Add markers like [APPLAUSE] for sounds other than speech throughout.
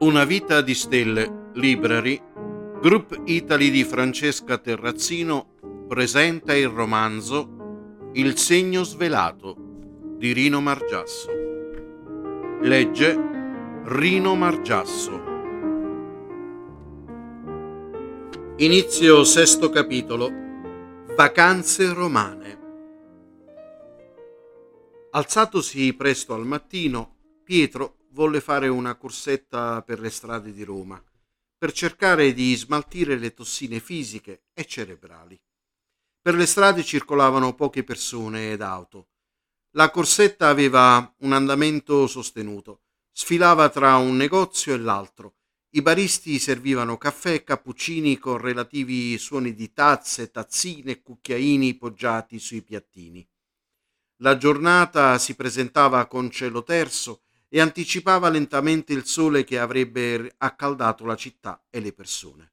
Una vita di stelle, Library, Group Italy di Francesca Terrazzino presenta il romanzo Il segno svelato di Rino Margiasso. Legge Rino Margiasso. Inizio sesto capitolo. Vacanze romane. Alzatosi presto al mattino, Pietro volle fare una corsetta per le strade di Roma, per cercare di smaltire le tossine fisiche e cerebrali. Per le strade circolavano poche persone ed auto. La corsetta aveva un andamento sostenuto, sfilava tra un negozio e l'altro. I baristi servivano caffè e cappuccini con relativi suoni di tazze, tazzine e cucchiaini poggiati sui piattini. La giornata si presentava con cielo terso e anticipava lentamente il sole che avrebbe accaldato la città e le persone.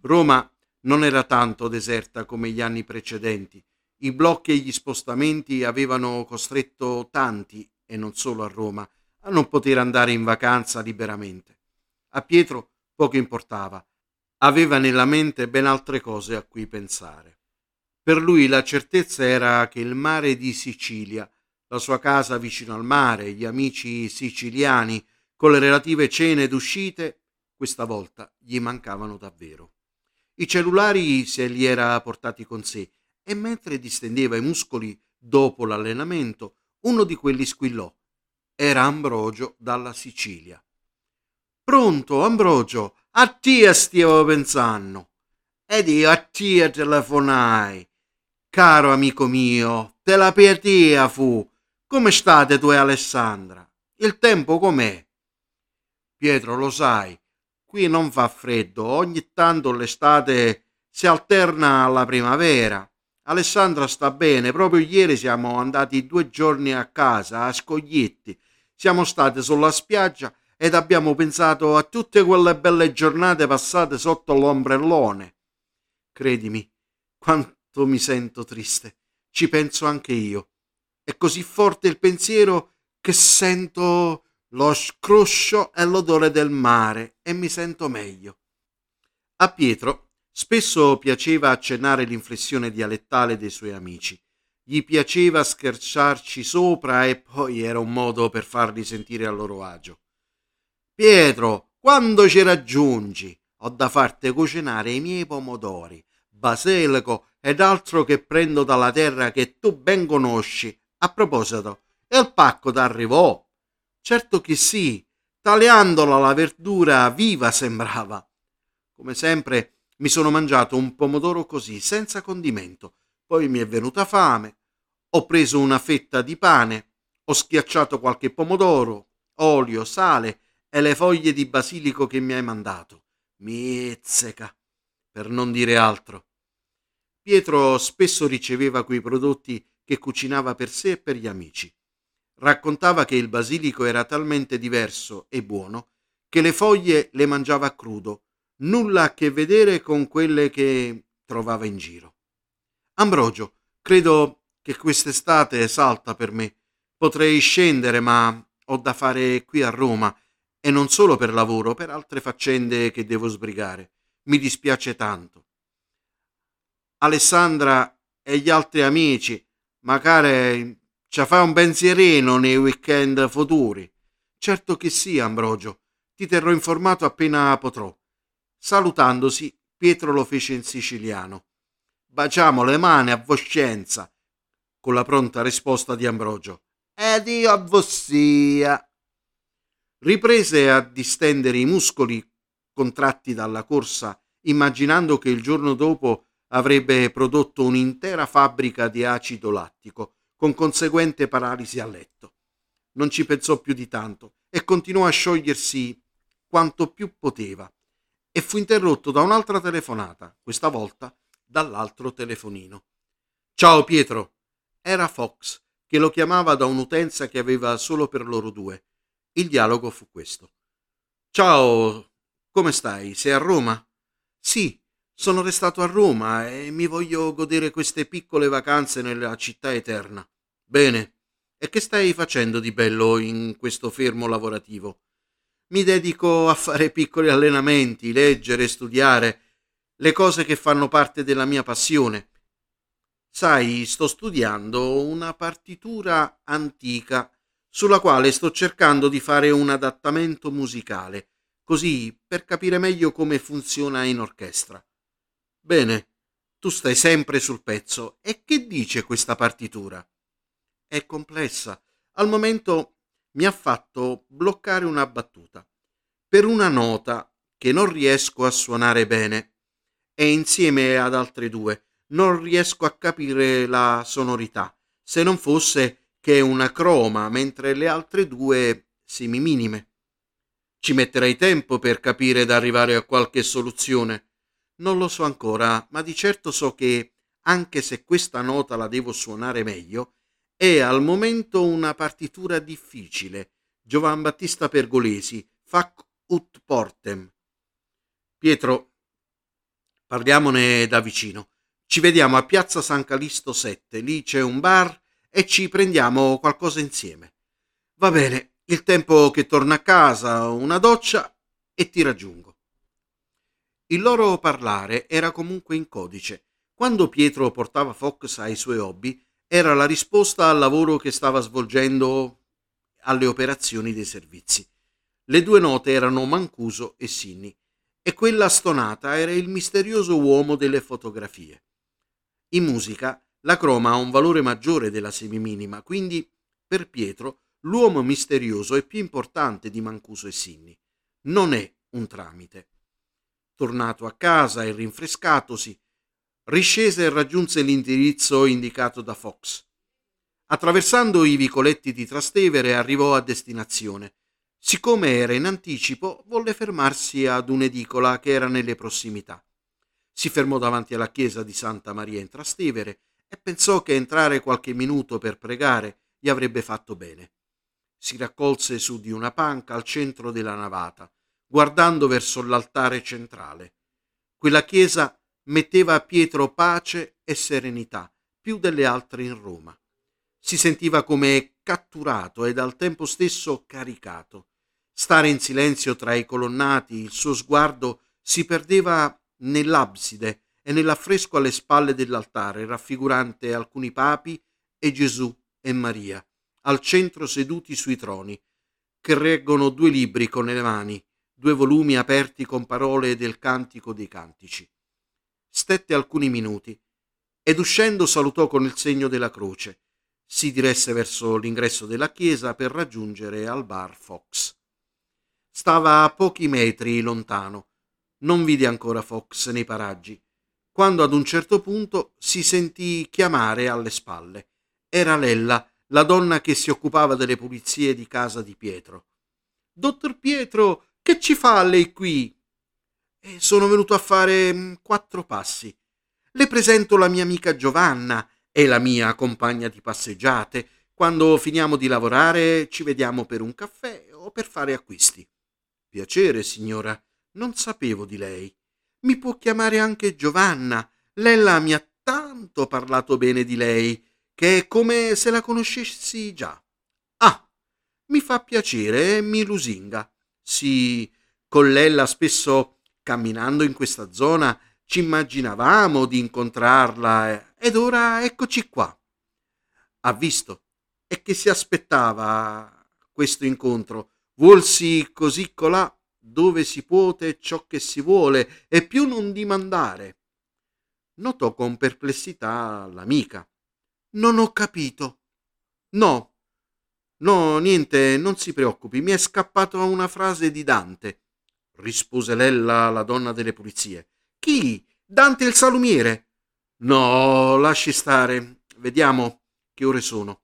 Roma non era tanto deserta come gli anni precedenti. I blocchi e gli spostamenti avevano costretto tanti, e non solo a Roma, a non poter andare in vacanza liberamente. A Pietro poco importava, aveva nella mente ben altre cose a cui pensare. Per lui la certezza era che il mare di Sicilia la sua casa vicino al mare, gli amici siciliani, con le relative cene ed uscite, questa volta gli mancavano davvero. I cellulari se li era portati con sé e mentre distendeva i muscoli dopo l'allenamento, uno di quelli squillò. Era Ambrogio dalla Sicilia. Pronto, Ambrogio, a te stavo pensando. Ed io a te telefonai. Caro amico mio, te la pietia fu come state tu e Alessandra? Il tempo com'è? Pietro, lo sai, qui non fa freddo, ogni tanto l'estate si alterna alla primavera. Alessandra sta bene, proprio ieri siamo andati due giorni a casa, a Scoglietti. Siamo stati sulla spiaggia ed abbiamo pensato a tutte quelle belle giornate passate sotto l'ombrellone. Credimi, quanto mi sento triste. Ci penso anche io. È così forte il pensiero che sento lo scroscio e l'odore del mare e mi sento meglio. A Pietro spesso piaceva accennare l'inflessione dialettale dei suoi amici. Gli piaceva scherzarci sopra e poi era un modo per farli sentire a loro agio. Pietro, quando ci raggiungi? Ho da farti cucinare i miei pomodori, basilico ed altro che prendo dalla terra che tu ben conosci a proposito, e il pacco t'arrivò? Certo che sì, tagliandola la verdura viva sembrava. Come sempre mi sono mangiato un pomodoro così, senza condimento. Poi mi è venuta fame. Ho preso una fetta di pane, ho schiacciato qualche pomodoro, olio, sale e le foglie di basilico che mi hai mandato. Mizzica, per non dire altro. Pietro spesso riceveva quei prodotti che cucinava per sé e per gli amici. Raccontava che il basilico era talmente diverso e buono che le foglie le mangiava crudo, nulla a che vedere con quelle che trovava in giro. Ambrogio, credo che quest'estate salta per me. Potrei scendere, ma ho da fare qui a Roma e non solo per lavoro, per altre faccende che devo sbrigare. Mi dispiace tanto. Alessandra e gli altri amici Magari ci fa un pensierino nei weekend futuri. Certo che sì, Ambrogio. Ti terrò informato appena potrò. Salutandosi, Pietro lo fece in siciliano. Baciamo le mani a voscenza, con la pronta risposta di Ambrogio. Ed io a vossia. Riprese a distendere i muscoli contratti dalla corsa, immaginando che il giorno dopo avrebbe prodotto un'intera fabbrica di acido lattico, con conseguente paralisi a letto. Non ci pensò più di tanto e continuò a sciogliersi quanto più poteva e fu interrotto da un'altra telefonata, questa volta dall'altro telefonino. Ciao Pietro. Era Fox, che lo chiamava da un'utenza che aveva solo per loro due. Il dialogo fu questo. Ciao, come stai? Sei a Roma? Sì, sono restato a Roma e mi voglio godere queste piccole vacanze nella città eterna. Bene. E che stai facendo di bello in questo fermo lavorativo? mi dedico a fare piccoli allenamenti, leggere, studiare, le cose che fanno parte della mia passione. Sai, sto studiando una partitura antica sulla quale sto cercando di fare un adattamento musicale, così per capire meglio come funziona in orchestra. Bene, tu stai sempre sul pezzo. E che dice questa partitura? È complessa. Al momento mi ha fatto bloccare una battuta per una nota che non riesco a suonare bene e insieme ad altre due non riesco a capire la sonorità, se non fosse che una croma, mentre le altre due semiminime. Ci metterei tempo per capire ed arrivare a qualche soluzione. Non lo so ancora, ma di certo so che, anche se questa nota la devo suonare meglio, è al momento una partitura difficile. Giovan Battista Pergolesi, Fac ut portem. Pietro, parliamone da vicino. Ci vediamo a Piazza San Calisto 7, lì c'è un bar e ci prendiamo qualcosa insieme. Va bene, il tempo che torna a casa, una doccia e ti raggiungo. Il loro parlare era comunque in codice. Quando Pietro portava Fox ai suoi hobby, era la risposta al lavoro che stava svolgendo alle operazioni dei servizi. Le due note erano Mancuso e Sinni e quella stonata era il misterioso uomo delle fotografie. In musica la croma ha un valore maggiore della semiminima, quindi per Pietro l'uomo misterioso è più importante di Mancuso e Sinni. Non è un tramite. Tornato a casa e rinfrescatosi, riscese e raggiunse l'indirizzo indicato da Fox. Attraversando i vicoletti di Trastevere arrivò a destinazione. Siccome era in anticipo, volle fermarsi ad un'edicola che era nelle prossimità. Si fermò davanti alla chiesa di Santa Maria in Trastevere e pensò che entrare qualche minuto per pregare gli avrebbe fatto bene. Si raccolse su di una panca al centro della navata, guardando verso l'altare centrale. Quella chiesa metteva a Pietro pace e serenità, più delle altre in Roma. Si sentiva come catturato ed al tempo stesso caricato. Stare in silenzio tra i colonnati, il suo sguardo si perdeva nell'abside e nell'affresco alle spalle dell'altare, raffigurante alcuni papi e Gesù e Maria, al centro seduti sui troni, che reggono due libri con le mani, due volumi aperti con parole del Cantico dei Cantici stette alcuni minuti ed uscendo salutò con il segno della croce. Si diresse verso l'ingresso della chiesa per raggiungere al bar Fox. Stava a pochi metri lontano. Non vide ancora Fox nei paraggi, quando ad un certo punto si sentì chiamare alle spalle. Era Lella, la donna che si occupava delle pulizie di casa di Pietro. Dottor Pietro, che ci fa lei qui? e sono venuto a fare mm, quattro passi. Le presento la mia amica Giovanna e la mia compagna di passeggiate. Quando finiamo di lavorare ci vediamo per un caffè o per fare acquisti. Piacere, signora, non sapevo di lei. Mi può chiamare anche Giovanna. Lella mi ha tanto parlato bene di lei che è come se la conoscessi già. Ah, mi fa piacere e mi lusinga. Sì, con Lella spesso camminando in questa zona ci immaginavamo di incontrarla eh, ed ora eccoci qua. Ha visto e che si aspettava questo incontro. Vuolsi così colà dove si puote ciò che si vuole e più non dimandare. Notò con perplessità l'amica. Non ho capito. No, no, niente, non si preoccupi, mi è scappata una frase di Dante rispose Lella, la donna delle pulizie. Chi? Dante il salumiere? No, lasci stare. Vediamo che ore sono.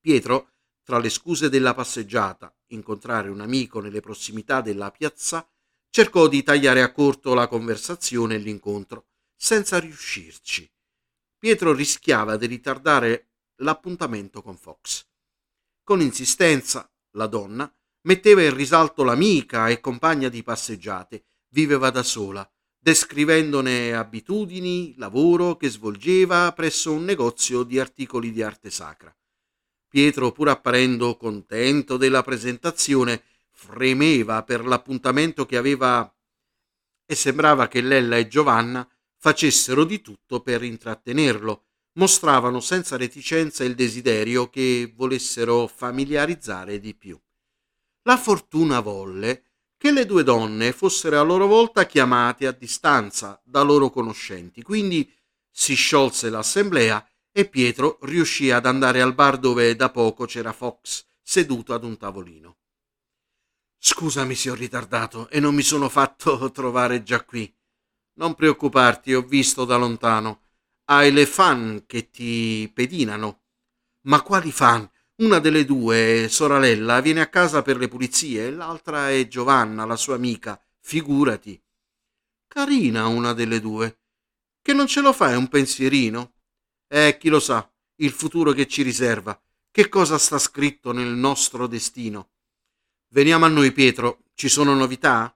Pietro, tra le scuse della passeggiata, incontrare un amico nelle prossimità della piazza, cercò di tagliare a corto la conversazione e l'incontro, senza riuscirci. Pietro rischiava di ritardare l'appuntamento con Fox. Con insistenza, la donna metteva in risalto l'amica e compagna di passeggiate, viveva da sola, descrivendone abitudini, lavoro che svolgeva presso un negozio di articoli di arte sacra. Pietro, pur apparendo contento della presentazione, fremeva per l'appuntamento che aveva e sembrava che Lella e Giovanna facessero di tutto per intrattenerlo, mostravano senza reticenza il desiderio che volessero familiarizzare di più. La fortuna volle che le due donne fossero a loro volta chiamate a distanza da loro conoscenti, quindi si sciolse l'assemblea e Pietro riuscì ad andare al bar dove da poco c'era Fox seduto ad un tavolino. Scusami se ho ritardato e non mi sono fatto [LAUGHS] trovare già qui. Non preoccuparti, ho visto da lontano. Hai le fan che ti pedinano. Ma quali fan? Una delle due, sorella, viene a casa per le pulizie e l'altra è Giovanna, la sua amica. Figurati. Carina una delle due. Che non ce lo fai un pensierino? Eh, chi lo sa, il futuro che ci riserva. Che cosa sta scritto nel nostro destino? Veniamo a noi, Pietro. Ci sono novità?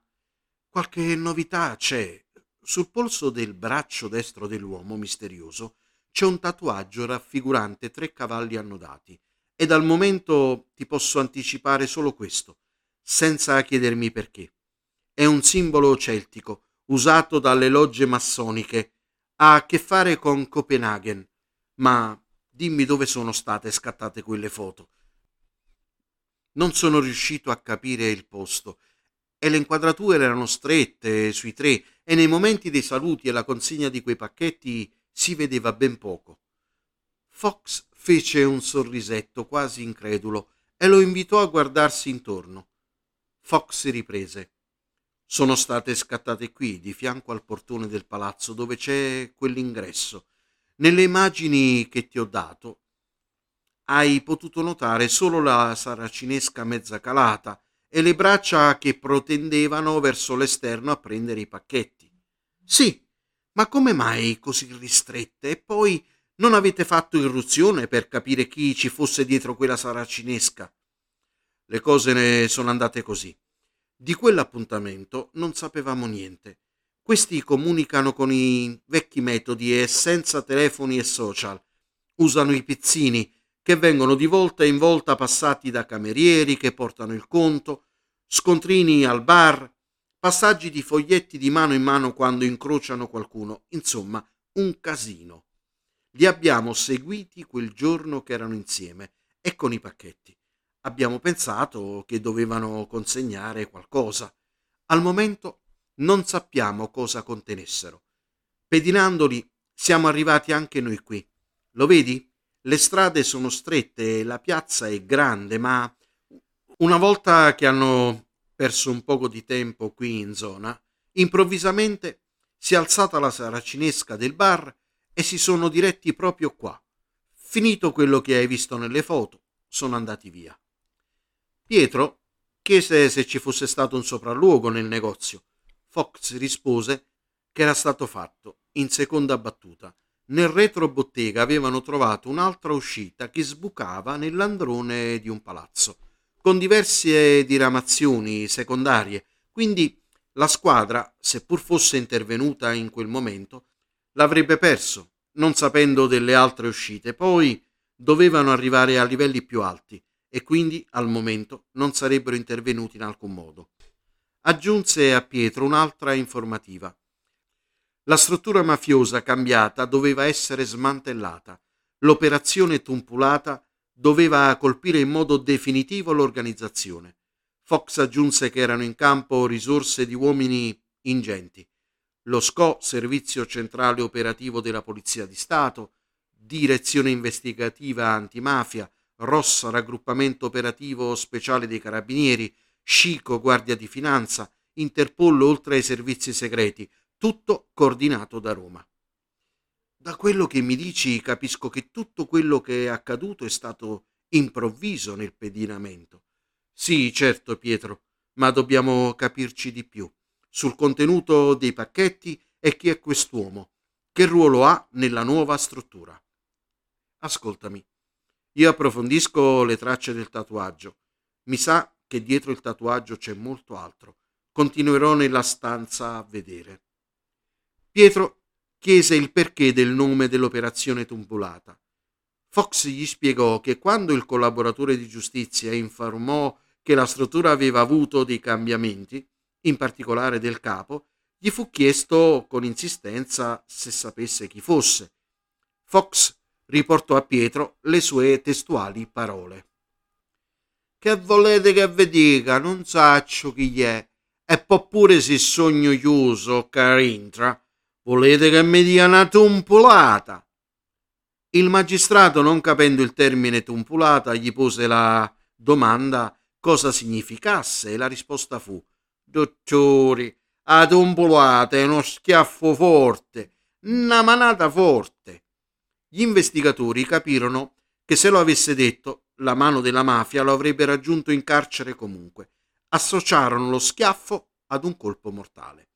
Qualche novità c'è. Sul polso del braccio destro dell'uomo misterioso c'è un tatuaggio raffigurante tre cavalli annodati. E dal momento ti posso anticipare solo questo, senza chiedermi perché. È un simbolo celtico, usato dalle logge massoniche. Ha a che fare con Copenaghen. Ma dimmi dove sono state scattate quelle foto non sono riuscito a capire il posto e le inquadrature erano strette sui tre e nei momenti dei saluti e la consegna di quei pacchetti si vedeva ben poco. Fox fece un sorrisetto quasi incredulo e lo invitò a guardarsi intorno. Fox riprese. Sono state scattate qui, di fianco al portone del palazzo, dove c'è quell'ingresso. Nelle immagini che ti ho dato hai potuto notare solo la saracinesca mezza calata e le braccia che protendevano verso l'esterno a prendere i pacchetti. Sì, ma come mai così ristrette? E poi non avete fatto irruzione per capire chi ci fosse dietro quella saracinesca? Le cose ne sono andate così. Di quell'appuntamento non sapevamo niente. Questi comunicano con i vecchi metodi e senza telefoni e social. Usano i pizzini che vengono di volta in volta passati da camerieri che portano il conto, scontrini al bar, passaggi di foglietti di mano in mano quando incrociano qualcuno, insomma, un casino. Li abbiamo seguiti quel giorno che erano insieme e con i pacchetti. Abbiamo pensato che dovevano consegnare qualcosa. Al momento non sappiamo cosa contenessero. Pedinandoli siamo arrivati anche noi qui. Lo vedi? Le strade sono strette la piazza è grande, ma una volta che hanno perso un poco di tempo qui in zona, improvvisamente si è alzata la saracinesca del bar e si sono diretti proprio qua. Finito quello che hai visto nelle foto, sono andati via. Pietro chiese se ci fosse stato un sopralluogo nel negozio. Fox rispose che era stato fatto in seconda battuta nel retrobottega avevano trovato un'altra uscita che sbucava nell'androne di un palazzo, con diverse diramazioni secondarie, quindi la squadra, seppur fosse intervenuta in quel momento, l'avrebbe perso, non sapendo delle altre uscite. Poi dovevano arrivare a livelli più alti e quindi al momento non sarebbero intervenuti in alcun modo. Aggiunse a Pietro un'altra informativa. La struttura mafiosa cambiata doveva essere smantellata. L'operazione tumpulata doveva colpire in modo definitivo l'organizzazione. Fox aggiunse che erano in campo risorse di uomini ingenti. Lo SCO, Servizio Centrale Operativo della Polizia di Stato, Direzione Investigativa Antimafia, Rossa Raggruppamento Operativo Speciale dei Carabinieri, Scico Guardia di Finanza, Interpol oltre ai servizi segreti, tutto coordinato da Roma. Da quello che mi dici capisco che tutto quello che è accaduto è stato improvviso nel pedinamento. Sì, certo, Pietro, ma dobbiamo capirci di più sul contenuto dei pacchetti e chi è quest'uomo, che ruolo ha nella nuova struttura. Ascoltami, io approfondisco le tracce del tatuaggio. Mi sa che dietro il tatuaggio c'è molto altro. Continuerò nella stanza a vedere. Pietro chiese il perché del nome dell'operazione tumbulata. Fox gli spiegò che quando il collaboratore di giustizia informò che la struttura aveva avuto dei cambiamenti, in particolare del capo, gli fu chiesto con insistenza se sapesse chi fosse. Fox riportò a Pietro le sue testuali parole. Che volete che vi dica? Non saccio chi è. E poi pure se sogno chiuso, carintra, volete che mi dia una tumpolata? Il magistrato, non capendo il termine tumpulata, gli pose la domanda cosa significasse e la risposta fu Dottori, a tumpolata è uno schiaffo forte, una manata forte. Gli investigatori capirono che se lo avesse detto la mano della mafia lo avrebbe raggiunto in carcere comunque. Associarono lo schiaffo ad un colpo mortale.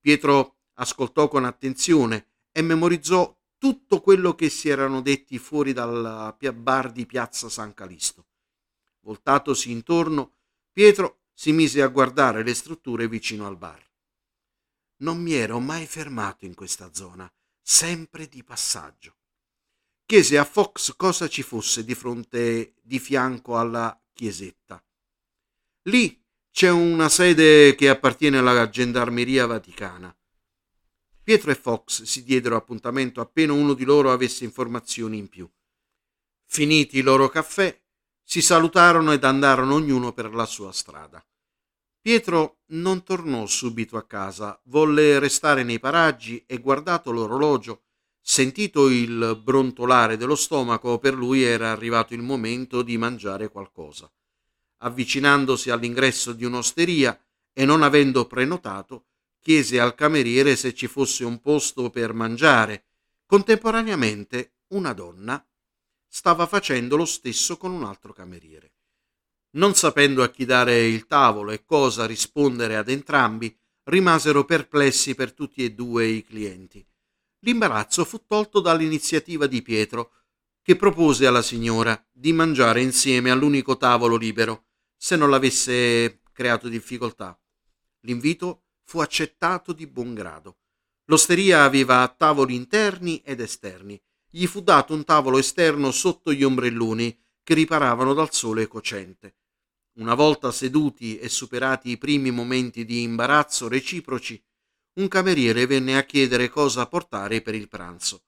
Pietro ascoltò con attenzione e memorizzò tutto quello che si erano detti fuori dal bar di piazza San Calisto. Voltatosi intorno, Pietro si mise a guardare le strutture vicino al bar. Non mi ero mai fermato in questa zona, sempre di passaggio. Chiese a Fox cosa ci fosse di fronte di fianco alla chiesetta. Lì c'è una sede che appartiene alla gendarmeria vaticana. Pietro e Fox si diedero appuntamento appena uno di loro avesse informazioni in più. Finiti i loro caffè, si salutarono ed andarono ognuno per la sua strada. Pietro non tornò subito a casa, volle restare nei paraggi e guardato l'orologio, sentito il brontolare dello stomaco, per lui era arrivato il momento di mangiare qualcosa. Avvicinandosi all'ingresso di un'osteria e non avendo prenotato, chiese al cameriere se ci fosse un posto per mangiare. Contemporaneamente una donna stava facendo lo stesso con un altro cameriere. Non sapendo a chi dare il tavolo e cosa rispondere ad entrambi, rimasero perplessi per tutti e due i clienti. L'imbarazzo fu tolto dall'iniziativa di Pietro, che propose alla signora di mangiare insieme all'unico tavolo libero, se non l'avesse creato difficoltà. L'invito fu accettato di buon grado. L'osteria aveva tavoli interni ed esterni. Gli fu dato un tavolo esterno sotto gli ombrelloni che riparavano dal sole cocente. Una volta seduti e superati i primi momenti di imbarazzo reciproci, un cameriere venne a chiedere cosa portare per il pranzo.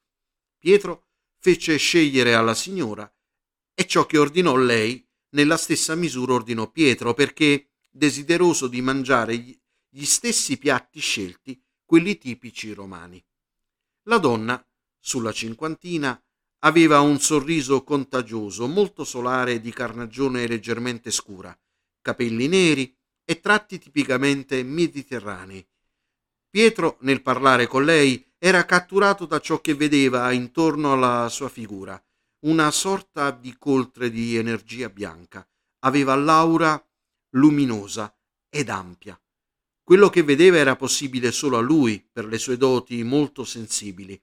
Pietro fece scegliere alla signora e ciò che ordinò lei nella stessa misura ordinò Pietro perché, desideroso di mangiare gli stessi piatti scelti, quelli tipici romani. La donna, sulla cinquantina, aveva un sorriso contagioso, molto solare di carnagione leggermente scura, capelli neri e tratti tipicamente mediterranei. Pietro, nel parlare con lei, era catturato da ciò che vedeva intorno alla sua figura, una sorta di coltre di energia bianca. Aveva l'aura luminosa ed ampia. Quello che vedeva era possibile solo a lui, per le sue doti molto sensibili.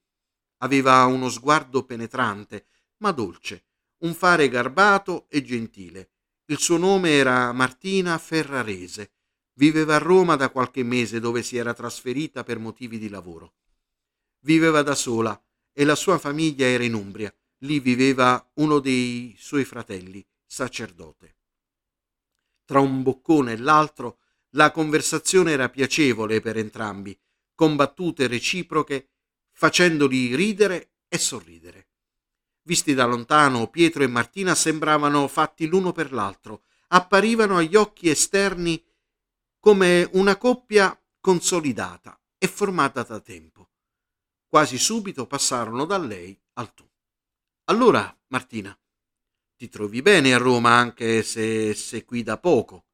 Aveva uno sguardo penetrante, ma dolce, un fare garbato e gentile. Il suo nome era Martina Ferrarese. Viveva a Roma da qualche mese dove si era trasferita per motivi di lavoro. Viveva da sola e la sua famiglia era in Umbria. Lì viveva uno dei suoi fratelli, sacerdote. Tra un boccone e l'altro la conversazione era piacevole per entrambi, con battute reciproche, facendoli ridere e sorridere. Visti da lontano, Pietro e Martina sembravano fatti l'uno per l'altro, apparivano agli occhi esterni come una coppia consolidata e formata da tempo. Quasi subito passarono da lei al tu. Allora, Martina, ti trovi bene a Roma anche se sei qui da poco?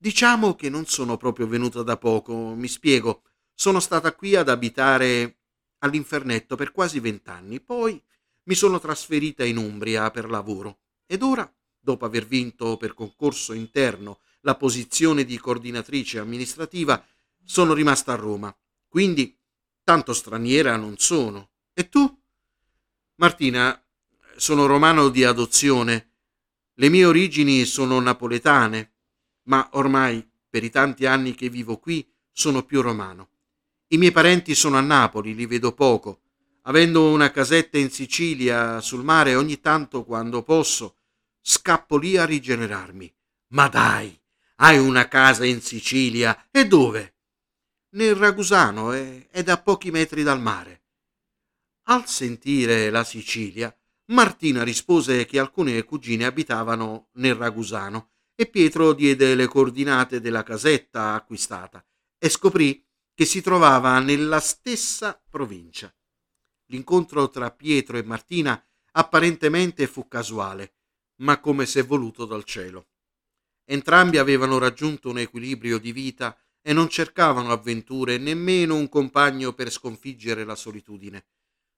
Diciamo che non sono proprio venuta da poco, mi spiego. Sono stata qui ad abitare all'Infernetto per quasi vent'anni, poi mi sono trasferita in Umbria per lavoro ed ora, dopo aver vinto per concorso interno la posizione di coordinatrice amministrativa, sono rimasta a Roma. Quindi tanto straniera non sono. E tu? Martina, sono romano di adozione. Le mie origini sono napoletane ma ormai, per i tanti anni che vivo qui, sono più romano. I miei parenti sono a Napoli, li vedo poco. Avendo una casetta in Sicilia sul mare, ogni tanto, quando posso, scappo lì a rigenerarmi. Ma dai, hai una casa in Sicilia e dove? Nel Ragusano ed a pochi metri dal mare. Al sentire la Sicilia, Martina rispose che alcune cugine abitavano nel Ragusano e Pietro diede le coordinate della casetta acquistata e scoprì che si trovava nella stessa provincia. L'incontro tra Pietro e Martina apparentemente fu casuale, ma come se voluto dal cielo. Entrambi avevano raggiunto un equilibrio di vita e non cercavano avventure, nemmeno un compagno per sconfiggere la solitudine.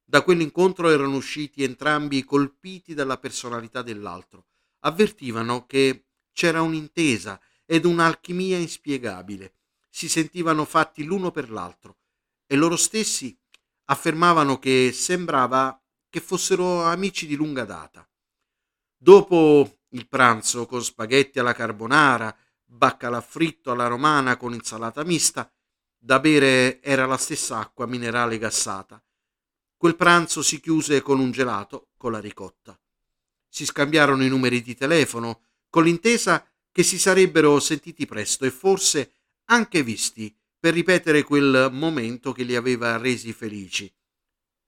Da quell'incontro erano usciti entrambi colpiti dalla personalità dell'altro. Avvertivano che c'era un'intesa ed un'alchimia inspiegabile. Si sentivano fatti l'uno per l'altro e loro stessi affermavano che sembrava che fossero amici di lunga data. Dopo il pranzo con spaghetti alla carbonara, baccalà fritto alla romana con insalata mista, da bere era la stessa acqua minerale gassata Quel pranzo si chiuse con un gelato con la ricotta. Si scambiarono i numeri di telefono con l'intesa che si sarebbero sentiti presto e forse anche visti per ripetere quel momento che li aveva resi felici,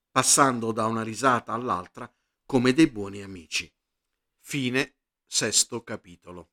passando da una risata all'altra come dei buoni amici. Fine sesto capitolo.